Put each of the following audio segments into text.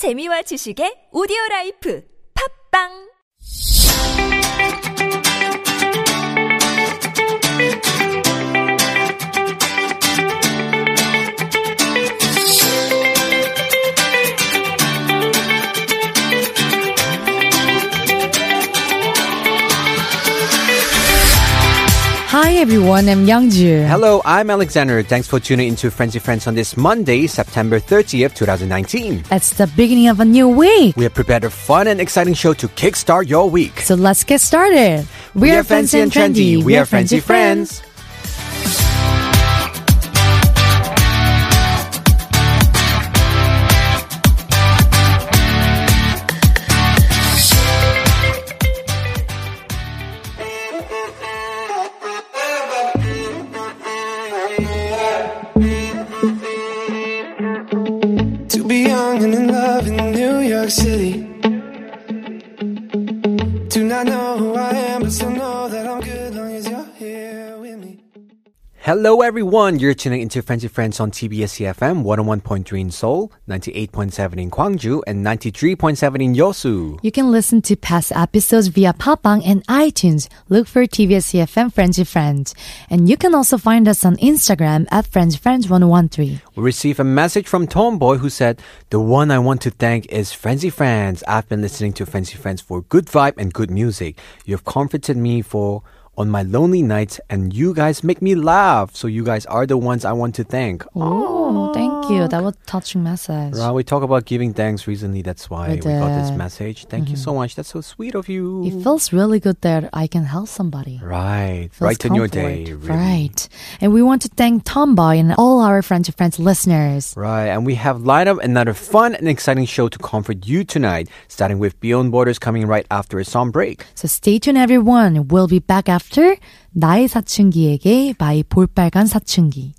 재미와 지식의 오디오 라이프. 팝빵 Hi everyone, I'm Youngju. Hello, I'm Alexander. Thanks for tuning into Frenzy Friends on this Monday, September 30th, 2019. It's the beginning of a new week. We have prepared a fun and exciting show to kickstart your week. So let's get started. We, are fancy and trendy. We are Frenzy Friends. To York Hello, everyone. You're tuning into Frenzy Friends on TBS EFM 101.3 in Seoul, 98.7 in Gwangju, and 93.7 in Yosu. You can listen to past episodes via Podbbang and iTunes. Look for TBS EFM Frenzy Friends. And you can also find us on Instagram at Frenzy Friends 1013. We received a message from Tomboy who said, The one I want to thank is Frenzy Friends. I've been listening to Frenzy Friends for good vibe and good music. You have comforted me for on my lonely nights and you guys make me laugh. So you guys are the ones I want to thank. Oh, thank you. That was a touching message. Right, we talk about giving thanks recently. That's why We we got this message. Thank you mm-hmm. so much. That's so sweet of you. It feels really good that I can help somebody. right, Feels right in your day. Really. Right. And we want to thank Tomboy and all our Friends to Friends listeners. Right, and we have lined up another fun and exciting show to comfort you tonight, starting with Beyond Borders coming right after a song break. So stay tuned everyone. We'll be back after 나의 사춘기에게 by 볼빨간 사춘기.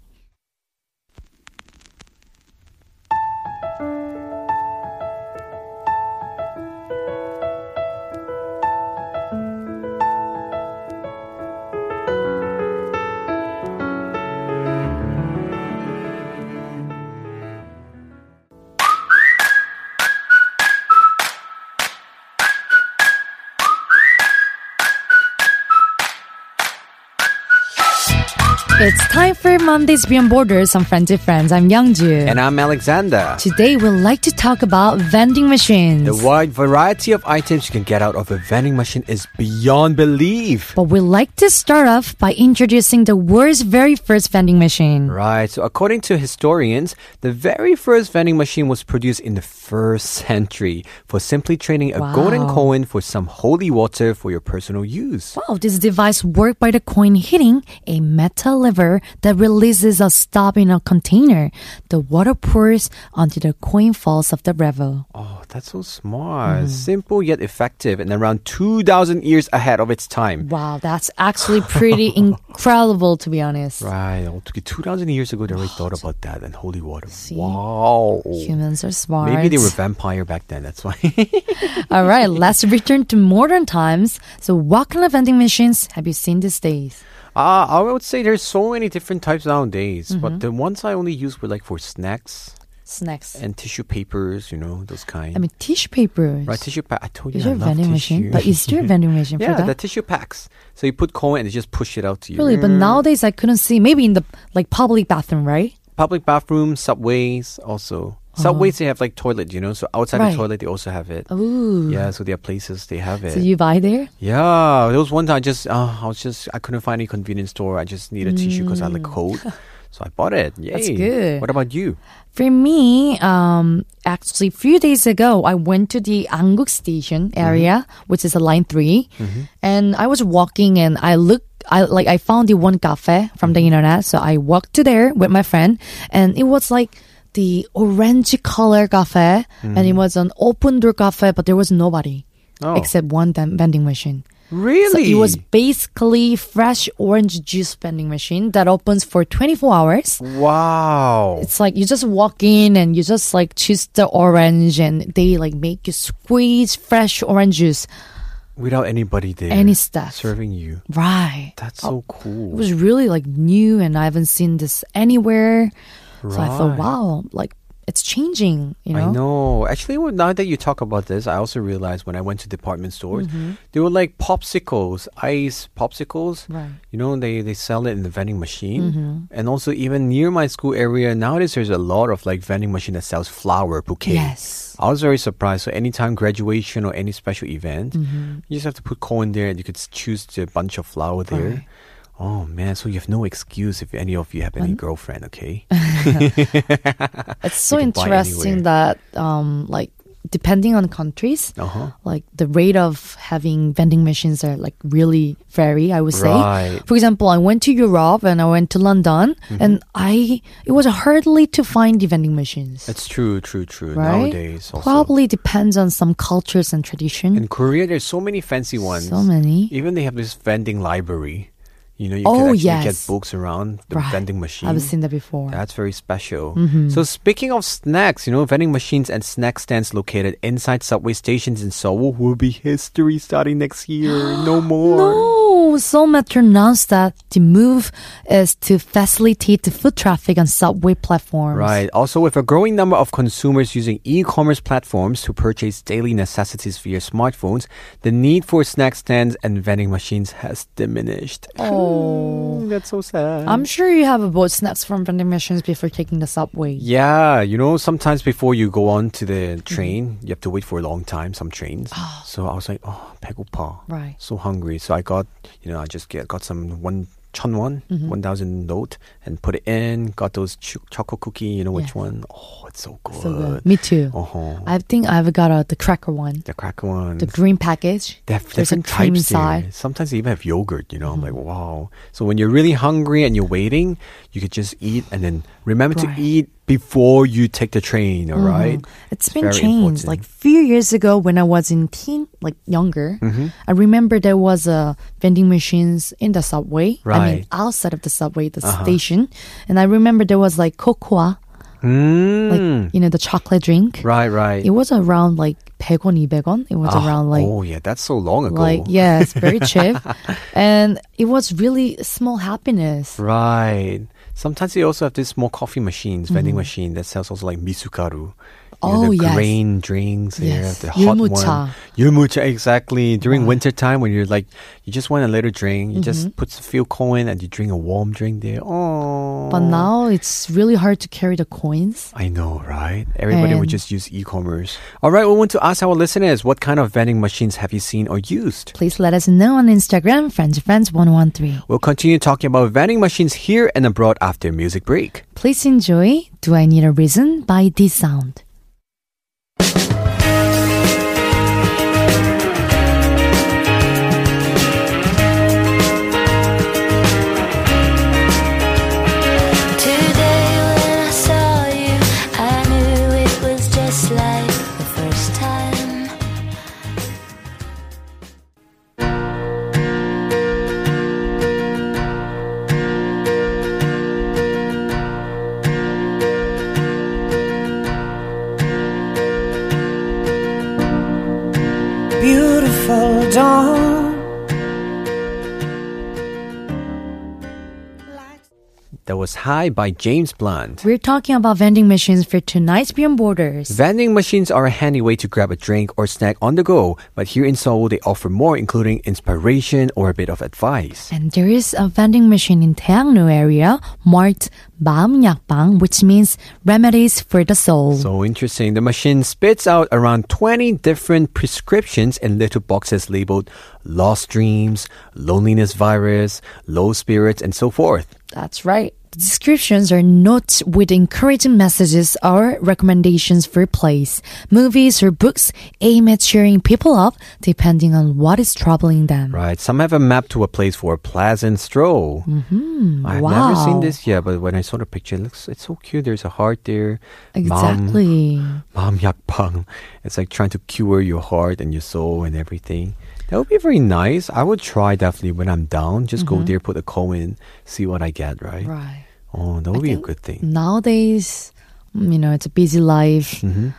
It's time for Monday's Beyond Borders on Friends with Friends. I'm Youngju. And I'm Alexander. Today we'd like to talk about vending machines. The wide variety of items you can get out of a vending machine is beyond belief. But we'd like to start off by introducing the world's very first vending machine. Right, so according to historians, the very first vending machine was produced in the first century for simply trading a golden coin for some holy water for your personal use. Wow, this device worked by the coin hitting a metal lever that releases a stop in a container. The water pours until the coin falls off the level. Oh, that's so smart. Simple yet effective and around 2,000 years ahead of its time. Wow, that's actually pretty incredible to be honest. Right, 어떻게 2,000 years ago they already thought about that and holy water. Wow. Humans are smart. Maybe they were vampire back then, that's why. All right, let's return to modern times. So, what kind of vending machines have you seen these days? Uh, I would say there's so many different types nowadays, Mm-hmm. but the ones I only use were like for snacks Snacks. and tissue papers, you know, those kind. I mean, tissue papers. right, tissue pack. I told you Is I love vending tissue. machine? But is there a vending machine yeah, for the tissue packs. So you put coin and they just push it out to you. Really, but nowadays I couldn't see. Maybe in the like public bathroom, right? Public bathrooms, subways, also. Subways, they have like toilet, you know, so outside Uh-huh. Right. the toilet, they also have it. Ooh. Yeah, so there are places they have it. So you buy there? Yeah, there was one time I just, uh, I was just, I couldn't find any convenience store. I just needed tissue because I had a cold. So I bought it. Yay. Mm. That's good. What about you? For me, um, actually, a few days ago, I went to the Anguk station area, which is a line 3 and I was walking and I looked. I like I found the one cafe from the internet, so I walked to there with my friend, and it was like the orange color cafe, and it mm. was an open door cafe, but there was nobody Oh. except one vending machine. So Really? it was basically fresh orange juice vending machine that opens for 24 hours. Wow. It's like you just walk in and you just like choose the orange and they like make you squeeze fresh orange juice. Without anybody there. Any stuff. Serving you. Right. That's oh, so It cool. It was really like new and I haven't seen this anywhere. So I thought, wow, like it's changing. You know. I know. Actually, well, now that you talk about this, I also realized when I went to department stores, Mm-hmm. they were like popsicles, ice popsicles. Right. You know, they, they sell it in the vending machine. And also, even near my school area, nowadays there's a lot of like vending machine that sells flower bouquet. Yes. I was very surprised. So, anytime graduation or any special event, Mm-hmm. you just have to put coin there and you could choose a bunch of flower there. Right. Oh man, so you have no excuse if any of you have any girlfriend, okay? It's so You can buy interesting that um like depending on countries, Uh huh. like the rate of having vending machines are like really vary. I would say. Right. For example, I went to Europe and I went to London, Mm-hmm. and I it was hardly to find the vending machines. That's true, true, true. right? Nowadays, also. Probably depends on some cultures and tradition. In Korea, there's so many fancy ones. so many. Even they have this vending library. You know, you Oh, can actually get yes. books around the Right. vending machine. I've seen that before. That's very special. Mm-hmm. So speaking of snacks, you know, vending machines and snack stands located inside subway stations in Seoul will be history starting next year. no more. No, Seoul Metro announced that the move is to facilitate the foot traffic on subway platforms. Right. Also, with a growing number of consumers using e-commerce platforms to purchase daily necessities via smartphones, the need for snack stands and vending machines has diminished. Oh. that's so sad. I'm sure you have bought snacks from vending machines before taking the subway. Yeah, you know, sometimes before you go on to the Mm-hmm. train, you have to wait for a long time, some trains. so I was like, oh, 배고파. Right. So hungry. So I got, you know, I just get got some one 천원, Mm-hmm. 1000 note and put it in, got those ch- chocolate cookie, you know which Yes. one? Oh, it's so good. So good. Me too. Uh-huh. I think I've got a, the cracker one, the cracker one. the green package. They have There's different cream types there. inside. Mm-hmm. Sometimes they even have yogurt, you know. I'm like, wow. So when you're really hungry and you're waiting, you could just eat and then remember Right. to eat before you take the train, all right? It's It's been changed. important. Like few years ago when I was in teen, like younger, Mm-hmm. I remember there was a vending machines in the subway. Right. I mean, Uh-huh. outside of the subway, the station. And I remember there was like cocoa, Mm. like, you know, the chocolate drink. right, right. It was around like 100원, 200원. It was Ah, around like, oh yeah, that's so long ago. like, yeah, it's very cheap. and it was really small happiness. Right. Sometimes they also have these small coffee machines, vending mm-hmm. machine that sells also like misugaru. Oh, the yes. grain drinks. Yes. the hot one. Yulmucha, exactly. During winter time when you're like, you just want a little drink, you Mm-hmm. just put a few coin and you drink a warm drink there. Oh. But now it's really hard to carry the coins. I know, right? Everybody would just use e-commerce. All right, we want to ask our listeners, what kind of vending machines have you seen or used? Please let us know on Instagram, friends friends 113. We'll continue talking about vending machines here and abroad after music break. Please enjoy Do I Need a Reason by This Sound. Dawn. That was High by James Blunt. We're talking about vending machines for tonight's Beyond Borders. Vending machines are a handy way to grab a drink or snack on the go, but here in Seoul they offer more including inspiration or a bit of advice. And there is a vending machine in Daehangno area marked 마음약방, which means remedies for the soul. So interesting. The machine spits out around 20 different prescriptions in little boxes labeled lost dreams, loneliness virus, low spirits, and so forth. That's right. The descriptions are not with encouraging messages or recommendations for plays, movies, or books aimed at cheering people up depending on what is troubling them. Right. Some have a map to a place for a pleasant stroll. Mm-hmm. I've never seen this yet, but when I saw the picture, it looks it's so cute. There's a heart there. Exactly. Mam yakbang. It's like trying to cure your heart and your soul and everything. That would be very nice. I would try definitely when I'm down. Just go there, put a coin, see what I get, right? Mm-hmm. Right. Oh, that would be a good thing. Nowadays, mm, you know, it's a busy life. hmm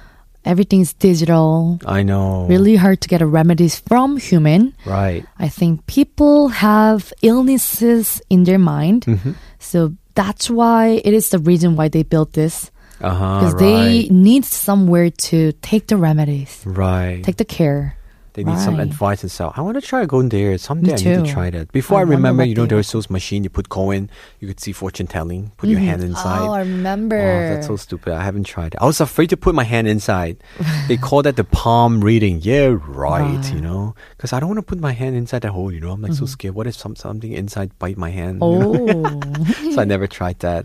Everything's digital. I know. Really hard to get a remedies from human. Right. I think people have illnesses in their mind. Mm-hmm. So that's why it is the reason why they built this. Uh-huh, because they need somewhere to take the remedies, Right. take the care. They need some advice and stuff. I want to try going there. Someday Me I need to try that. Before I, I remember, you know, there's those machine you put coin, you could see fortune telling, put your hand inside. Oh, I remember. Oh, that's so stupid. I haven't tried it. I was afraid to put my hand inside. they call that the palm reading. Yeah, right. You know, because I don't want to put my hand inside that hole. You know, I'm like so scared. What if some something inside bite my hand? you know? Mm-hmm. Oh, so I never tried that.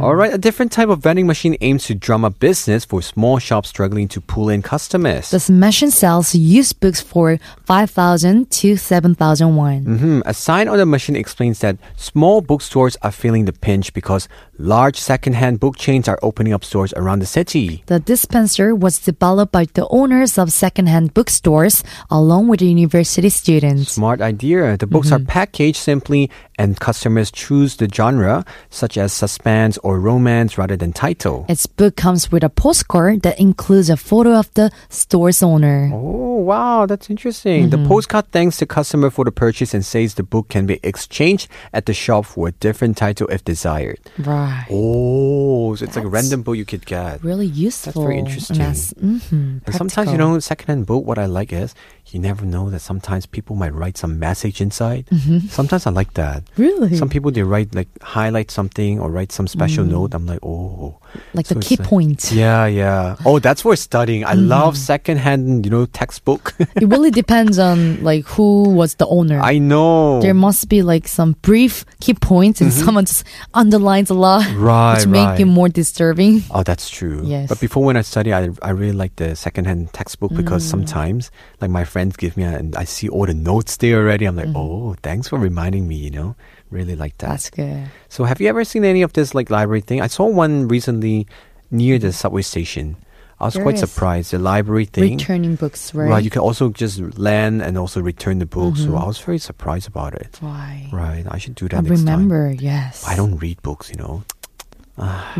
All right, a different type of vending machine aims to drum up business for small shops struggling to pull in customers. this machine sells used books for five thousand to seven thousand won. Mhm. A sign on the machine explains that small bookstores are feeling the pinch because large secondhand book chains are opening up stores around the city. The dispenser was developed by the owners of secondhand bookstores along with the university students. Smart idea. The books are packaged simply, and customers choose the genre, such as suspense or romance, rather than title. Its book comes with a postcard that includes a photo of the store's owner. Oh, wow, that's interesting. The postcard thanks the customer for the purchase and says the book can be exchanged at the shop for a different title if desired. Right. Oh, so it's like a random book you could get. Really useful. That's very interesting. that's- mhm, And sometimes, you know, secondhand book, what I like is you never know that sometimes people might write some message inside. Sometimes I like that. Really? Some people, they write, like, highlight something or write some special note. I'm like, oh. like So the key like- points. Yeah, yeah. Oh, that's for studying. I love secondhand, you know, textbook. It really depends on like who was the owner. I know. there must be like some brief key points and someone just underlines a lot, Mm-hmm. Right, which make it more disturbing. Oh, that's true. Yes. But before when I study, I, I really like the secondhand textbook because Mm. sometimes, like my friends give me, and I see all the notes there already. I'm like, Mm-hmm. oh, thanks for reminding me. You know, really like that. That's good. So, have you ever seen any of this like library thing? I saw one recently near the subway station. I was There quite surprised. The library thing. Returning books, right? Right, you can also just land and also return the book. Mm-hmm. So I was very surprised about it. Right. Right, I should do that I remember, yes. I don't read books, you know.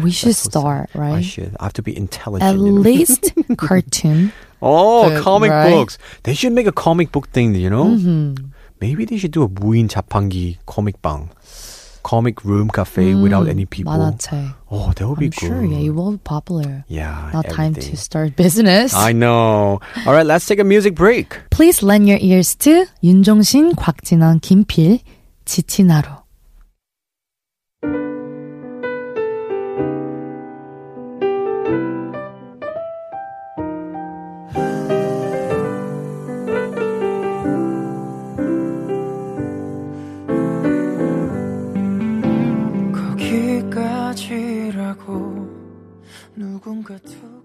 We should start, so sad. I should. I have to be intelligent. At you know? least cartoon. Oh, But- comic right? books. They should make a comic book thing, you know? Mm-hmm. Maybe they should do a 무인 자판기 comic bang. Comic room cafe without any people. 만화책. Oh, that would be I'm good. sure, yeah, it will be popular. Yeah, Now time everything. to start business. I know. All right, let's take a music break. Please lend your ears to 윤종신, 곽진원, 김필, 지친 하루. 누군가 툭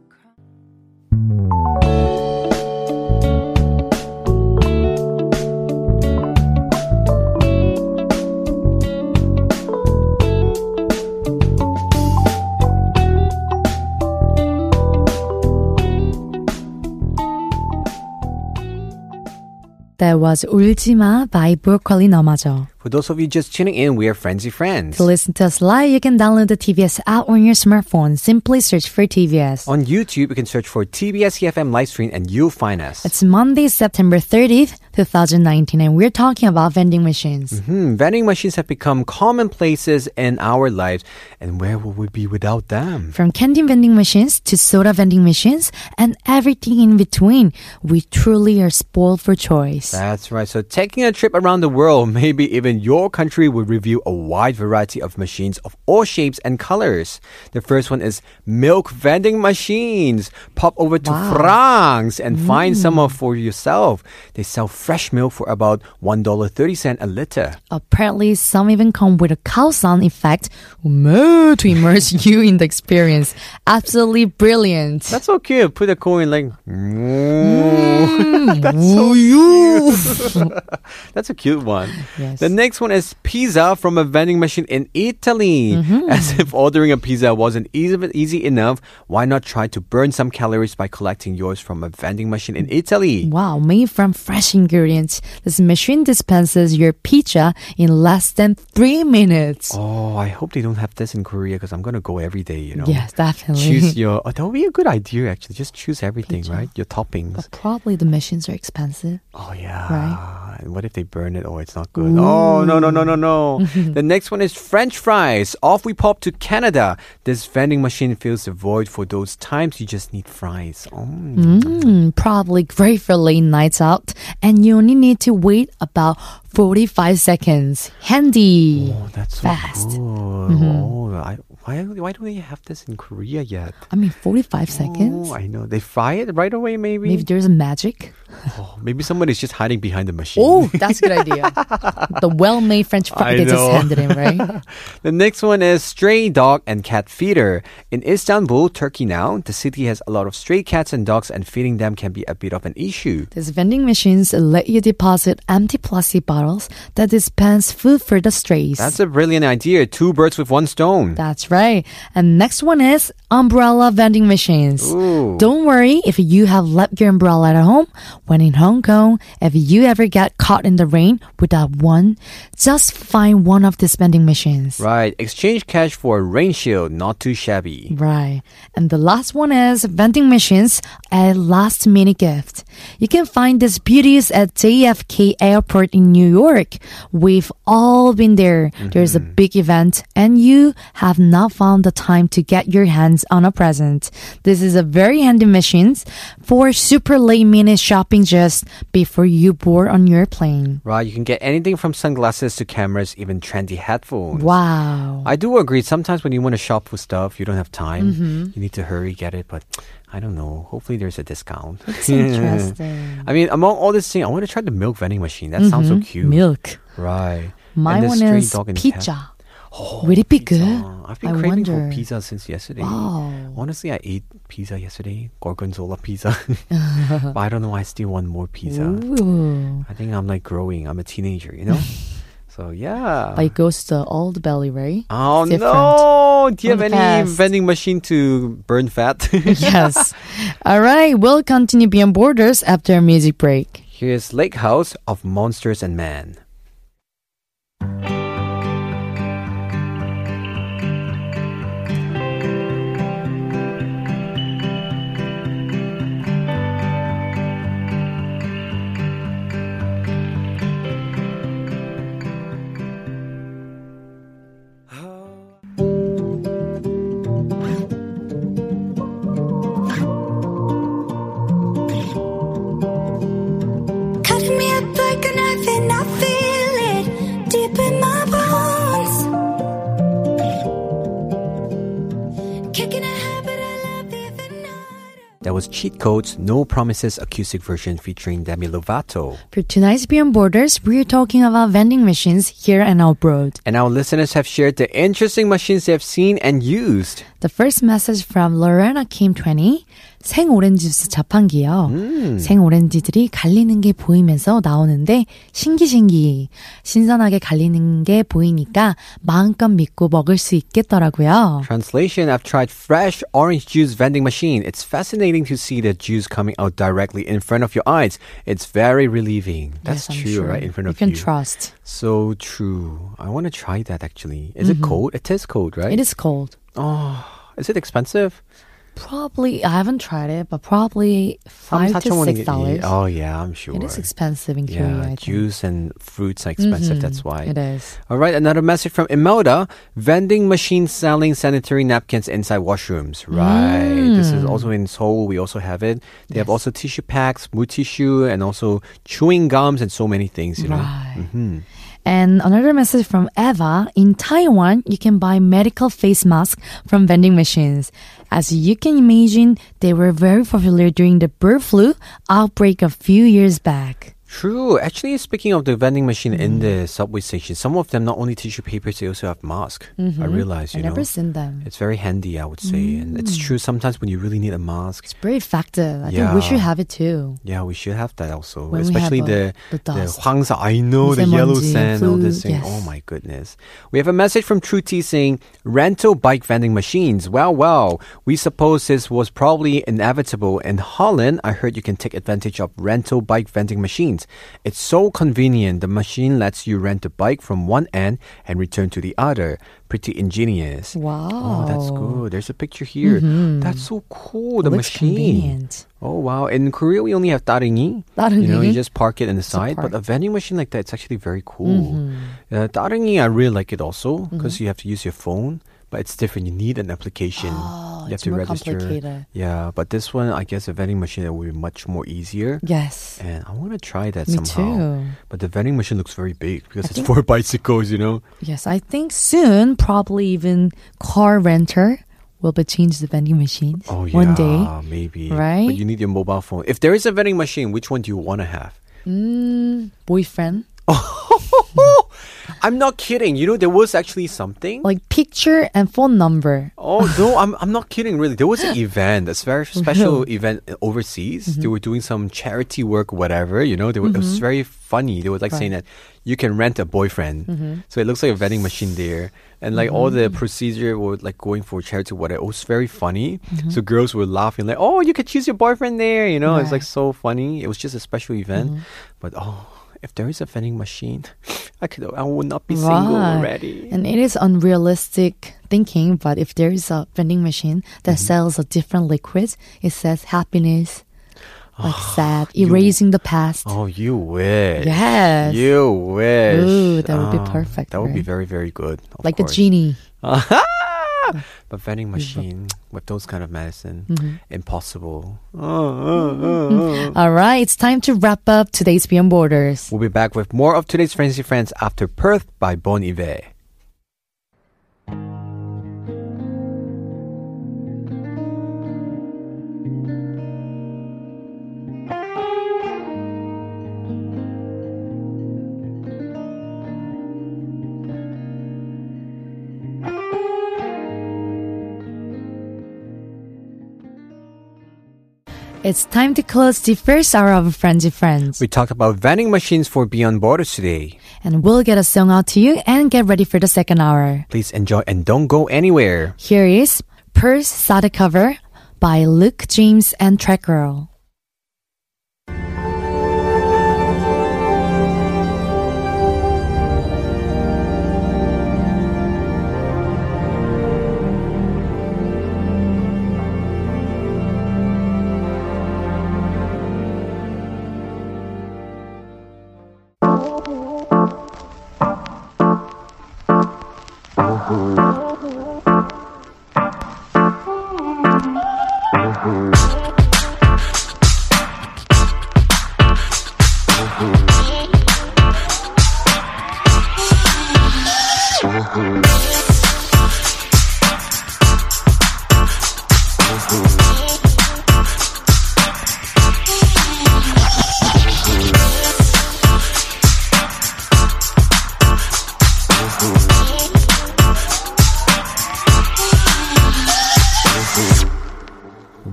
That was 울지마 by 브로콜리 너마저 For those of you just tuning in, we are Frenzy Friends. To listen to us live, you can download the TBS app on your smartphone. Simply search for TBS. On YouTube, you can search for TBS EFM live stream and you'll find us. It's Monday, September 30th, 2019, and we're talking about vending machines. Hmm, vending machines have become commonplaces in our lives, and where would we be without them? From candy vending machines to soda vending machines and everything in between, we truly are spoiled for choice. That's right. So, taking a trip around the world, maybe even your country will review a wide variety of machines of all shapes and colors. The first one is milk vending machines. Pop over to Wow. France and find some for yourself. They sell fresh milk for about $1.30 a liter. Apparently, some even come with a cow sound effect moo, to immerse you in the experience. Absolutely brilliant. That's so cute. Put a coin like, mm. that's so cute. That's a cute one. Yes. The next one is pizza from a vending machine in Italy. Mm-hmm. As if ordering a pizza wasn't easy, easy enough, why not try to burn some calories by collecting yours from a vending machine in Italy? Wow, made from fresh ingredients. This machine dispenses your pizza in less than three minutes. Oh, I hope they don't have this in Korea because I'm gonna go every day. You know. Yes, definitely. Choose your. Oh, that would be a good idea. Actually, just choose everything, Pizza. right? Your toppings. but probably the machines are expensive. Oh yeah. Right. and what if they burn it? Oh, it's not good. Oh, no, no, no, no, no. the next one is French fries. Off we pop to Canada. This vending machine fills the void for those times you just need fries. Oh. Mm, probably great for late nights out, and you only need to wait about 45 seconds. Handy. Oh, that's so Fast. good. Oh, I, why, why don't they have this in Korea yet? I mean, 45 seconds? Oh, I know. They fry it right away, maybe? Maybe there's a magic. Oh, maybe someone is just hiding behind the machine. Oh, that's a good idea. the well-made French fry they just handed in, right? The next one is stray dog and cat feeder. In Istanbul, Turkey now, the city has a lot of stray cats and dogs and feeding them can be a bit of an issue. These vending machines let you deposit empty plastic bottles that dispense food for the strays. That's a brilliant idea. Two birds with one stone. That's right. And next one is umbrella vending machines. Ooh. Don't worry if you have left your umbrella at home. When in Hong Kong, if you ever get caught in the rain without one, just find one of these vending machines. Right. Exchange cash for a rain shield. Not too shabby. Right. And the last one is vending machines at last minute gift. You can find these beauties at JFK Airport in New York. We've all been there. There's a mm-hmm. big event and you have not found the time to get your hands on a present. This is a very handy machine for super late minute shopping just before you board on your plane. Right. You can get anything from sunglasses to cameras, even trendy headphones. Wow. I do agree. Sometimes when you want to shop for stuff, you don't have time. Mm-hmm. You need to hurry get it, but I don't know. Hopefully, there's a discount. It's interesting. I mean, among all this thing, I want to try the milk vending machine. That sounds so Mhm. cute. Milk. Right. My one is dog and cat. pizza. Oh, Would it be pizza. good? I've been I craving for pizza since yesterday. Wow. Honestly, I ate pizza yesterday, gorgonzola pizza. but I don't know why I still want more pizza. Ooh. I think I'm like growing. I'm a teenager, you know? so, yeah. But it goes to all the belly, right? Oh different. no! Do you have any past. vending machine to burn fat? yes. All right. We'll continue Beyond Borders after a music break. Here's Lake House of Monsters and Men. That was Cheat Codes No Promises acoustic version featuring Demi Lovato. For tonight's Beyond Borders, we're talking about vending machines here and abroad. And our listeners have shared the interesting machines they've seen and used. The first message from Lorena Kim 20. 생 오렌지 주스 자판기요. 생 오렌지들이 갈리는 게 보이면서 나오는데 신기신기. 신선하게 갈리는 게 보이니까 마음껏 믿고 먹을 수 있겠더라고요. Translation I've tried fresh orange juice vending machine. It's fascinating to see the juice coming out directly in front of your eyes. It's very relieving. That's Yes, I'm true, sure. right? In front you of can you. trust. So true. I want to try that actually. Is it cold? It is cold, right? It is cold. Oh, is it expensive? Probably, I haven't tried it, but probably five to six dollars. Oh yeah, I'm sure. It is expensive in Korea. I Yeah, think. juice and fruits are expensive. Mhm, That's why. It is. All right, another message from Imelda. Vending machines selling sanitary napkins inside washrooms. Right. This is also in Seoul. We also have it. They have also tissue packs, mood tissue, and also chewing gums and so many things, you know. Right. hmm And another message from Eva. In Taiwan, you can buy medical face masks from vending machines. As you can imagine, they were very popular during the bird flu outbreak a few years back. True. Actually, speaking of the vending machine mm. in the subway station, some of them not only tissue papers, they also have masks. Mm-hmm. I realize, you I've know. never seen them. It's very handy, I would say. Mm. And it's mm. true sometimes when you really need a mask. It's very effective. I yeah. think we should have it too. Yeah, we should have that also. When Especially the, a, the, the I know, the yellow sand, all this thing. Yes. Oh my goodness. We have a message from True T saying, rental bike vending machines. Well, well, we suppose this was probably inevitable. In Holland, I heard you can take advantage of rental bike vending machines. machines. It's so convenient. The machine lets you rent a bike from one end and return to the other. Pretty ingenious. Wow. Oh, that's good. There's a picture here. That's so cool. The Mm-hmm. Looks machine. convenient. Oh wow! In Korea, we only have 따릉이. 따릉이. You know, you just park it in the a side. But park. a vending machine like that, it's actually very cool. Mm-hmm. Uh, 따릉이, I really like it also because you have to use your phone. But it's different. You need an application. Oh, you have it's to more register. complicated. Yeah, but this one, I guess, a vending machine that will be much more easier. Yes. And I want to try that Me somehow. too. But the vending machine looks very big because it's think- for bicycles. You know. Yes, I think soon, probably even car renter will be changed the vending machines. Oh yeah, One day. maybe. Right? But you need your mobile phone. If there is a vending machine, which one do you want to have? Mm, boyfriend. I'm not kidding. You know, there was actually something. Like picture and phone number. Oh no, I'm I'm not kidding. Really, there was an event, a very special event overseas. Mm-hmm. They were doing some charity work, whatever. You know, they were, it was very funny. They were like saying that you can rent a boyfriend, Mm-hmm. so it looks like a vending machine there, and like all the procedure were like going for charity, whatever. It was very funny. Mm-hmm. So girls were laughing like, "Oh, you could choose your boyfriend there." You know, it's like so funny. It was just a special event, Mm-hmm. but oh. If there is a vending machine, I could. I would not be single already. And it is unrealistic thinking, but if there is a vending machine that Mm-hmm. sells a different liquid, it says happiness, like ah, sad, you- erasing the past. Oh, you wish. Yes. You wish. Ooh, that would be Oh, perfect, That would be very, very good. like course. genie. Ah, But vending machine with those kind of medicine, Mm-hmm. impossible. Oh. All right, it's time to wrap up today's Beyond Borders. We'll be back with more of today's Fancy Friends after Perth by Bon Iver. It's time to close the first hour of Frenzy Friends. We talked about vending machines for Beyond Borders today. And we'll get a song out to you and get ready for the second hour. Please enjoy and don't go anywhere. Here is Purse Sada cover by Luke James and Track Girl.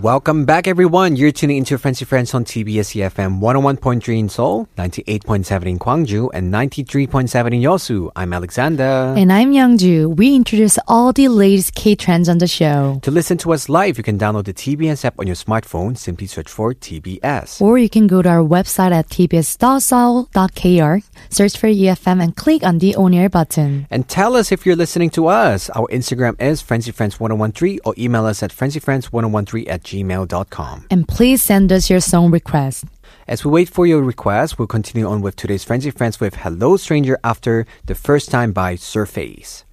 Welcome back, everyone. You're tuning into Fancy Friends on TBS EFM 101.3 in Seoul, 98.7 in Gwangju, and 93.7 in Yosu. I'm Alexander. And I'm Youngju. We introduce all the latest K trends on the show. to listen to us live, you can download the TBS app on your smartphone. Simply search for TBS. Or you can go to our website at tbs.seoul.kr, search for EFM, and click on the on air button. And tell us if you're listening to us. Our Instagram is FrenzyFriends1013 or email us at FrenzyFriends1013 at gmail.com. And please send us your song request. As we wait for your request, we'll continue on with today's Frenzy Friends with Hello Stranger after the first time by Surface.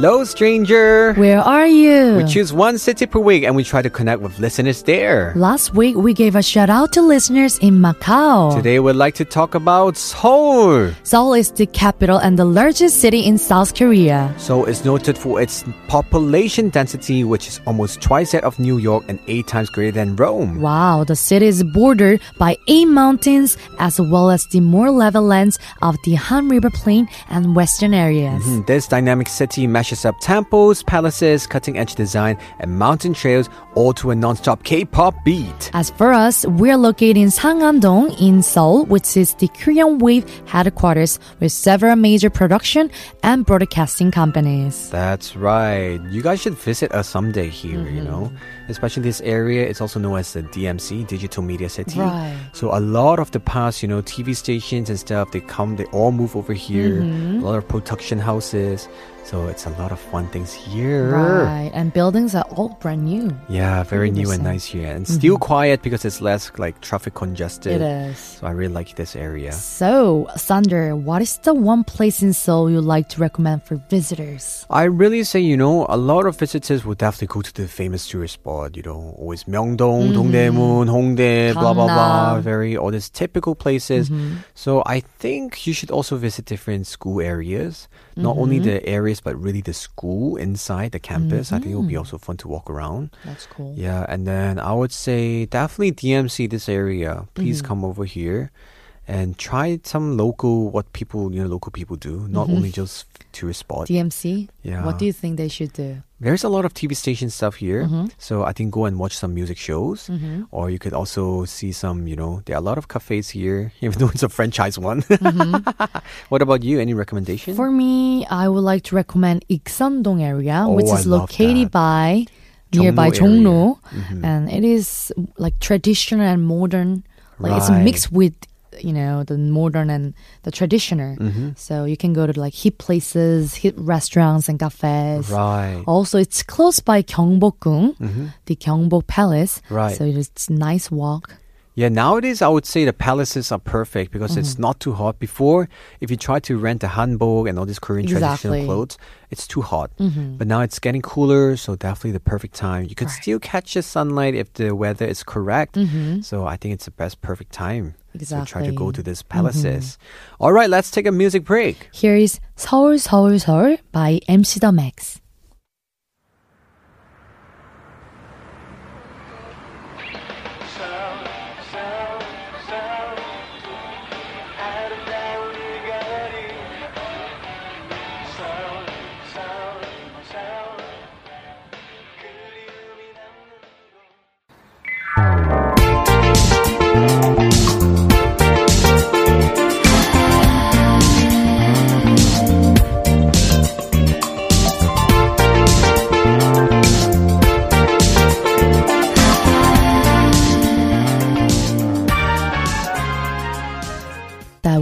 Hello, stranger. Where are you? We choose one city per week and we try to connect with listeners there. Last week, we gave a shout out to listeners in Macau. Today, we'd like to talk about Seoul. Seoul is the capital and the largest city in South Korea. Seoul is noted for its population density, which is almost twice that of New York and eight times greater than Rome. Wow, the city is bordered by eight mountains as well as the more level lands of the Han River Plain and western areas. Hmm, This dynamic city mashes up temples, palaces, cutting edge design, and mountain trails all to a non stop K pop beat. As for us, we're located in Sangam-dong in Seoul, which is the Korean Wave headquarters with several major production and broadcasting companies. That's right. You guys should visit us someday here, Mm-hmm. you know? Especially this area, it's also known as the DMC, Digital Media City. Right. So a lot of the past, you know, TV stations and stuff, they come, they all move over here. Mm-hmm. A lot of production houses. So it's a lot of fun things here. Right, and buildings are all brand new. Yeah, very new and nice here. And still mm-hmm. quiet because it's less like traffic congested. Mm-hmm. It is. So I really like this area. So, Sander, what is the one place in Seoul you like to recommend for visitors? I really say, you know, a lot of visitors will definitely go to the famous tourist spot, you know, always Myeongdong, mm-hmm. Dongdaemun, Hongdae, blah, blah, blah, very, all these typical places. Mm-hmm. So I think you should also visit different school areas, not only the areas, but really the school inside the campus. I think it will be mm-hmm. also fun to walk around. That's cool. Yeah, and then I would say definitely DMC this area. Please mm-hmm. come over here and try some local what people you know local people do, not only just tourist spot. DMC? Yeah. What do you think they should do? There's a lot of TV station stuff here, Mm-hmm. so I think go and watch some music shows, or you could also see some. You know, there are a lot of cafes here, even though it's a franchise one. what about you? Any recommendation? Mm-hmm. For me, I would like to recommend Ikseon-dong area, Oh, which is love located by Jongno nearby. Jongno, Mhm. and it is like traditional and modern. Like it's mixed with you know the modern and the traditional. Mhm. So you can go to like hip places, hip restaurants and cafes. Right. Also, it's close by Gyeongbokgung, Mhm. the Gyeongbok Palace. Right. So it's nice walk. Yeah, nowadays I would say the palaces are perfect because it's Mm-hmm. not too hot. Before, if you try to rent a hanbok and all these Korean Exactly. traditional clothes, it's too hot. Mhm. But now it's getting cooler, so definitely the perfect time. You could Right. still catch the sunlight if the weather is correct. Mhm. So I think it's the best perfect time. So try to Exactly. go to these palaces. All right, let's take a music break. Here is 서울 서울 서울 by MC The Max.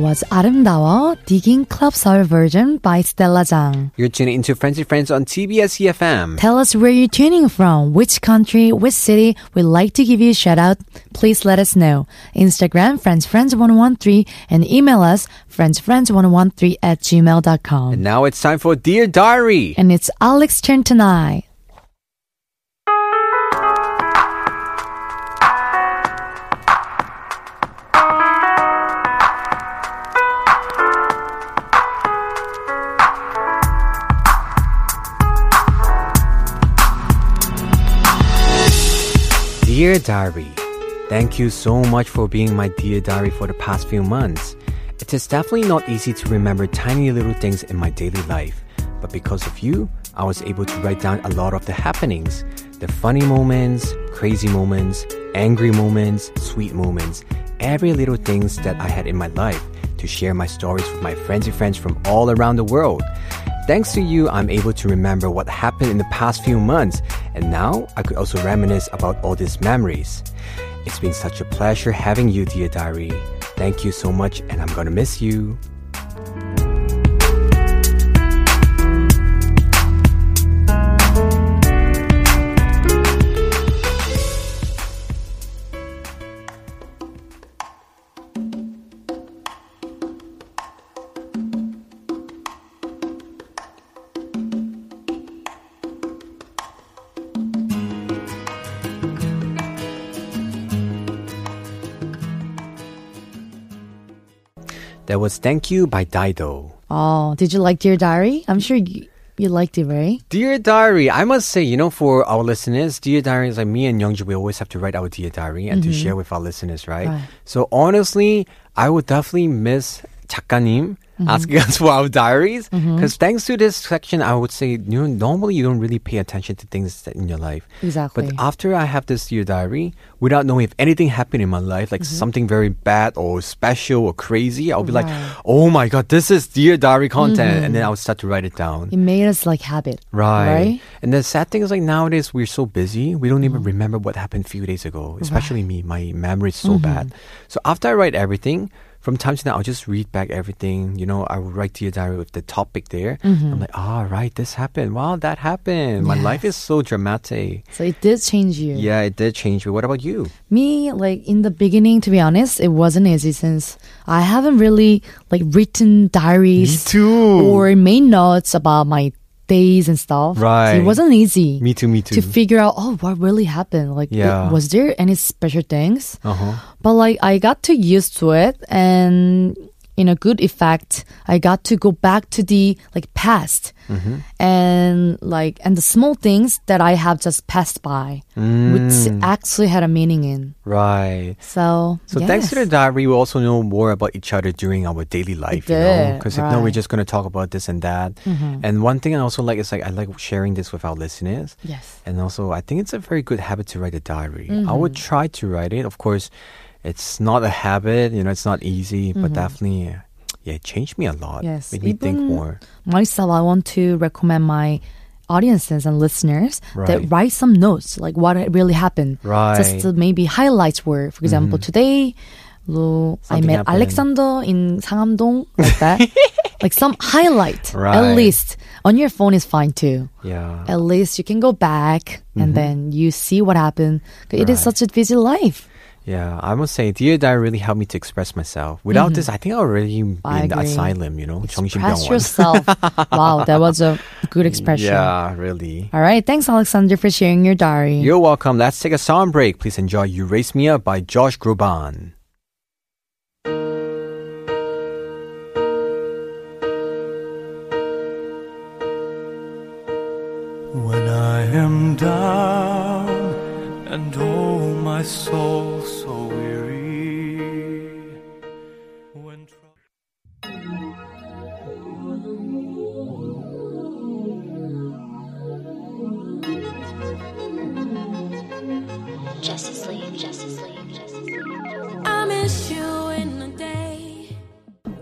was 아름다워 Digging Club Soul version by Stella Jang. You're tuning into Friends and Friends on TBS EFM. Tell us where you're tuning from, which country, which city. We'd like to give you a shout out. Please let us know. Instagram Friends Friends 113 and email us friendsfriends113 at gmail.com. And now it's time for Dear Diary. And it's Alex turn tonight. Dear Diary, thank you so much for being my dear diary for the past few months. It is definitely not easy to remember tiny little things in my daily life, but because of you, I was able to write down a lot of the happenings, the funny moments, crazy moments, angry moments, sweet moments, every little things that I had in my life to share my stories with my friends and friends from all around the world. Thanks to you, I'm able to remember what happened in the past few months, and now I could also reminisce about all these memories. It's been such a pleasure having you, dear diary. Thank you so much, and I'm gonna miss you. That was Thank You by Dido. Oh, did you like Dear Diary? I'm sure you, you liked it, right? Dear Diary, I must say, you know, for our listeners, Dear Diary is like me and Youngju, we always have to write our Dear Diary and to share with our listeners, right? Right. So honestly, I would definitely miss 작가님 Mm-hmm. asking us for our diaries mm-hmm. because thanks to this section, I would say, you know, normally you don't really pay attention to things that in your life. Exactly. But after I have this year Diary, without knowing if anything happened in my life, like mm-hmm. something very bad or special or crazy, I'll be like, oh my God, this is Dear Diary content. And then I would start to write it down. It made us like habit. Right. Right? And the sad thing is like nowadays we're so busy, we don't even remember what happened a few days ago. Especially me, my memory is so bad. So after I write everything, from time to time I'll just read back everything. You know, I will write to your diary with the topic there. I'm like, ah, right, this happened. Wow, that happened. My life is so dramatic. So it did change you. Yeah, it did change me. What about you? Me, like in the beginning, to be honest, it wasn't easy since I haven't really like written diaries too. or made notes about my days and stuff. So Right. it wasn't easy. Me too, me too. To figure out, oh, what really happened? Like, Yeah. was there any special things? uh-huh. But like, I got to used to it, and in a good effect, I got to go back to the like past, Mm-hmm. and like, and the small things that I have just passed by, which Mm. actually had a meaning in. Right. So, So thanks to the diary, we also know more about each other during our daily life, you know? did, Because if no, we're just going to talk about this and that. And one thing I also like is like, I like sharing this with our listeners. Yes. And also, I think it's a very good habit to write a diary. I would Mm-hmm. try to write it. Of course, it's not a habit, you know, it's not easy, but definitely, uh, yeah, it changed me a lot. Mm-hmm. Yes, Made me think more. myself, I want to recommend my audiences and listeners Right. that write some notes, like what really happened. Right. Just to maybe highlights were, for example, today, lo, I met happened. Alexander in Sangam-dong, like that. like some highlight, Right. at least. On your phone is fine too. Yeah. At least you can go back and then you see what happened. It is Mm-hmm. Right. such a busy life. Yeah, I must say theater really helped me to express myself. Without mm-hmm. this, I think I would already be I in agree. asylum, you know, Express yourself. wow, that was a good expression. Yeah, really. All right, thanks Alexander for sharing your diary. You're welcome. Let's take a song break. Please enjoy You Raise Me Up by Josh Groban. When I am down and oh my soul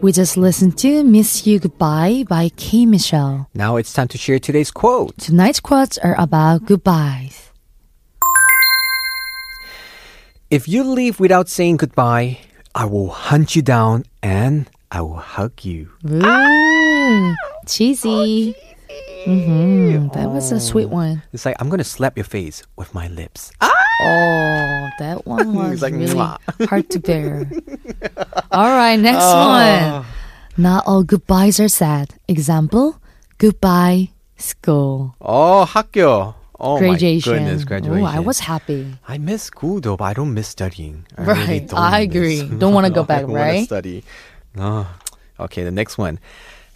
We just listened to Miss You Goodbye by K. Michelle. Now it's time to share today's quote. Tonight's quotes are about goodbyes. If you leave without saying goodbye, I will hunt you down and I will hug you. Ooh, cheesy. Oh, hmm That was a sweet one. It's like I'm gonna slap your face with my lips. Ah! Oh, that one was like, really mwah. hard to bear. All right, next one. Not all goodbyes are sad. Example, goodbye, school. Oh, 학교. Oh graduation. my goodness, graduation. Oh, I was happy. I miss school though, but I don't miss studying. I Right, really don't I miss- agree. Don't wanna go back, wanna right? Study. Oh. Okay, the next one.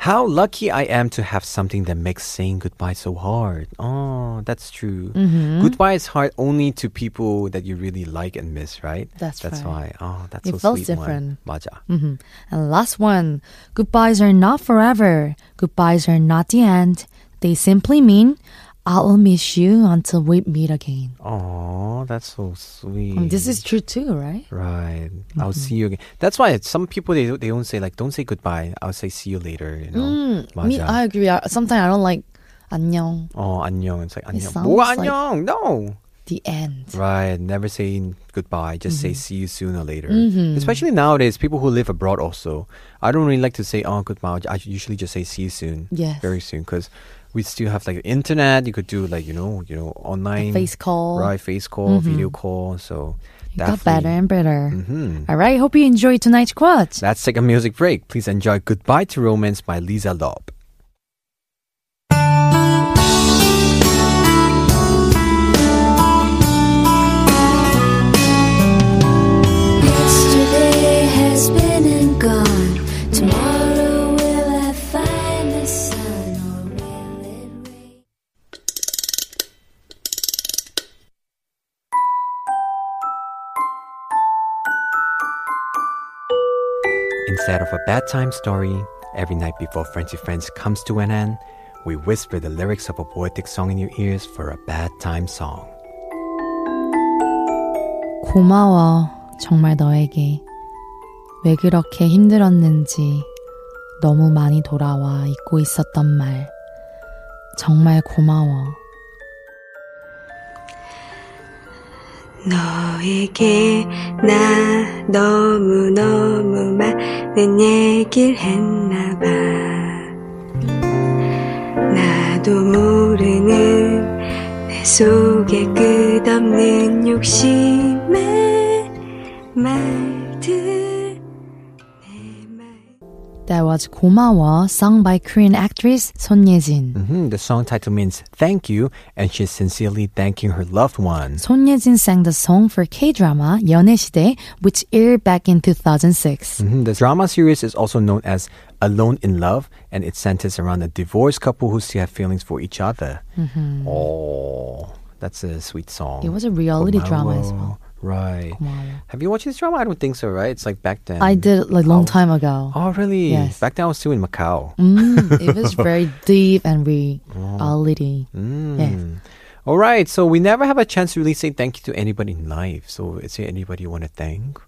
How lucky I am to have something that makes saying goodbye so hard. Oh, that's true. Mm-hmm. Goodbye is hard only to people that you really like and miss, right? That's that's right. why. Oh, that's It so sweet different. one. 맞아. hmm And last one. Goodbyes are not forever. Goodbyes are not the end. They simply mean I'll miss you until we meet again. Oh, that's so sweet. Um, this is true too, right? Right. I'll see you again. That's why some people they they don't say like don't say goodbye. I'll say see you later. You know. Mm, me, 맞아. I agree. I, sometimes I don't like 안녕, oh 안녕. It's like It 안녕. sounds 뭐가 like- 안녕? No. the end. Right. Never saying goodbye. Just say see you sooner or later. Mhm. Especially nowadays, people who live abroad also. I don't really like to say oh goodbye. I usually just say see you soon. Yes. Very soon because we still have like internet. You could do like you know you know online Face call. right face call, Mhm. video call. So It got better and better. hmm All right. Hope you enjoyed tonight's quotes. Let's take a music break. Please enjoy Goodbye to Romance by Lisa Loeb. Instead of a bad time story, every night before Friendly Friends comes to an end, we whisper the lyrics of a poetic song in your ears for a bad time song. 고마워, 정말 너에게. 왜 그렇게 힘들었는지 너무 많이 돌아와 잊고 있었던 말. 정말 고마워. 너에게 나 너무너무 많은 얘기를 했나봐. 나도 모르는 내 속에 끝없는 욕심의 말들. 내 말. That was 고마워, sung by Korean actress Son Ye-jin. Mhm, The song title means thank you, and she's sincerely thanking her loved ones. Son Ye-jin sang the song for K-drama 연애시대, which aired back in 2006. Mhm, The drama series is also known as Alone in Love, and it centers around a divorced couple who still have feelings for each other. Oh, that's a sweet song. It was a reality drama as well. Right. 고마워. Have you watched this drama? I don't think so, right? It's like back then. I did like long Oh. time ago. Oh, really? Yes. Back then I was still in Macau. Mm, it was very deep and reality. Mm. Yes. All right. So we never have a chance to really say thank you to anybody in life. So is there anybody you want to thank?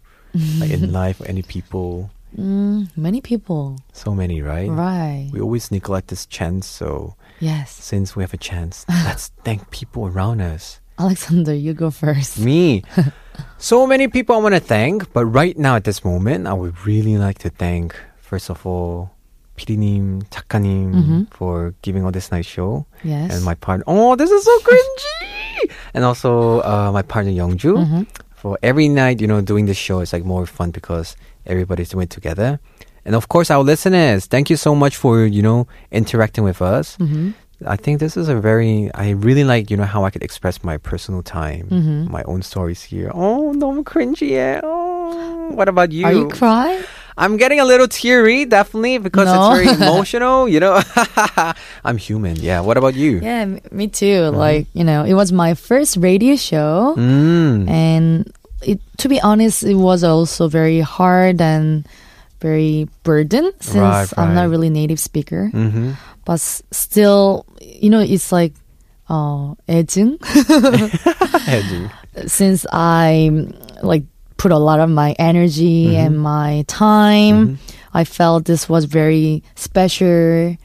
like in life, or any people? Mm, many people. So many, right? Right. We always neglect this chance. So Yes. since we have a chance, let's thank people around us. Alexander, you go first. Me. so many people I want to thank, but right now at this moment, I would really like to thank, first of all, 피디님, 작가님 for giving all this nice show. Yes. And my partner, oh, this is so cringy! and also uh, my partner, Youngju, Mm-hmm. for every night, you know, doing this show is like more fun because everybody's doing it together. And of course, our listeners, thank you so much for, you know, interacting with us. Mm-hmm. I think this is a very, I really like, you know, how I could express my personal time, Mm-hmm. my own stories here. Oh, 너무 cringy. eh? Oh, what about you? Are you crying? I'm getting a little teary, definitely, because No. it's very emotional, you know? I'm human. Yeah. What about you? Yeah, me too. Like, you know, it was my first radio show. Mm. And it, to be honest, it was also very hard and very burdened since Right, I'm not really native speaker. hmm But s- still, you know, it's like, uh, since I like put a lot of my energy and my time, I felt this was very special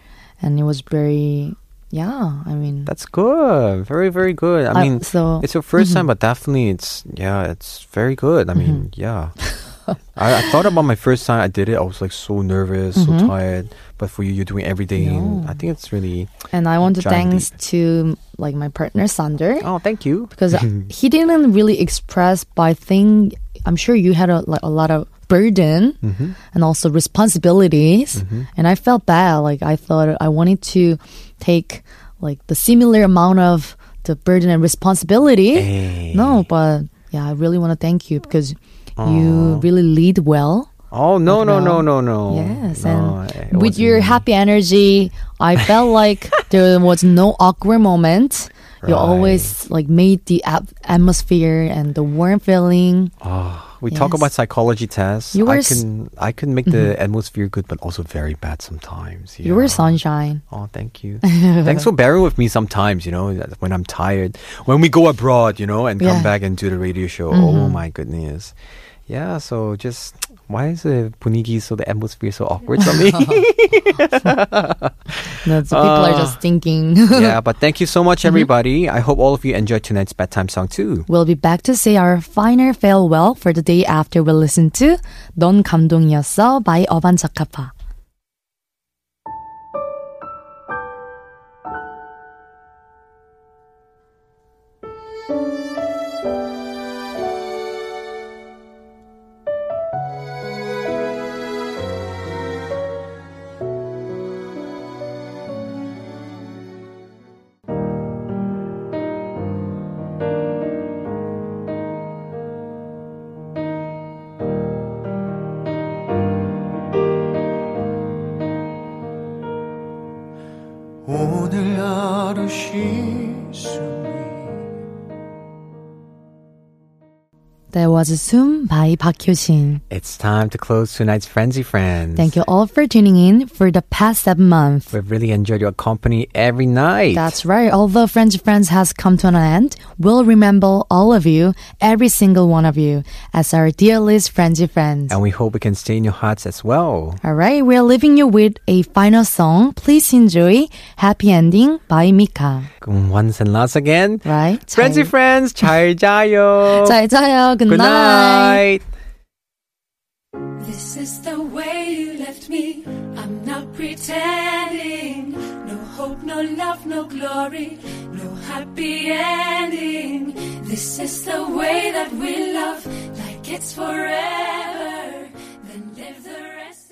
and it was very yeah, I mean That's good. Very, very good. I I- mean, so- it's your 1st time, but definitely it's, yeah, it's very good. I mean, yeah. I, I thought about my first time I did it. I was like so nervous, so tired. But for you, you're doing every day. and I think it's really, and I want to thanks to like my partner Sander oh, thank you. because he didn't really express but I think I'm sure you had a like a lot of burden Mm-hmm. and also responsibilities and I felt bad like I thought I wanted to take like the similar amount of the burden and responsibility Hey. no but yeah I really want to thank you because you really lead well Oh, no, no, no, no, no. yes and it with your happy energy I felt like there was no awkward moment you always like made the ap- atmosphere and the warm feeling Oh, we talk about psychology tests. You were I Mm-hmm. can I can make the atmosphere good, but also very bad sometimes. you were sunshine Oh, thank you. Thanks for bearing with me sometimes, you know, when I'm tired. When we go abroad, you know, and come Yeah. back and do the radio show. Oh my goodness. Yeah, so just why is the 분위기 so the atmosphere so awkward for me? no, so people uh, are just uh, thinking. yeah, but thank you so much, mm-hmm. everybody. Mm-hmm. I hope all of you enjoyed tonight's bedtime song too. We'll be back to say our final farewell for the day after we listen to "넌 감동이었어" by Urban Zakapa. 쉴 수. That was Sum by Park Hyo-shin. It's time to close tonight's Frenzy Friends. Thank you all for tuning in for the past seven months. We've really enjoyed your company every night. That's right. Although Frenzy Friends has come to an end, we'll remember all of you, every single one of you, as our dear list Frenzy Friends. and we hope we can stay in your hearts as well. All right, we're leaving you with a final song. Please enjoy Happy Ending by Mika. Um, Once and lots again. Right? Frenzy 잘, Friends, 잘 자요. 잘 자요. Good, Good night. night. This is the way you left me. I'm not pretending. No hope, no love, no glory, no happy ending. This is the way that we love, like it's forever. Then live the rest.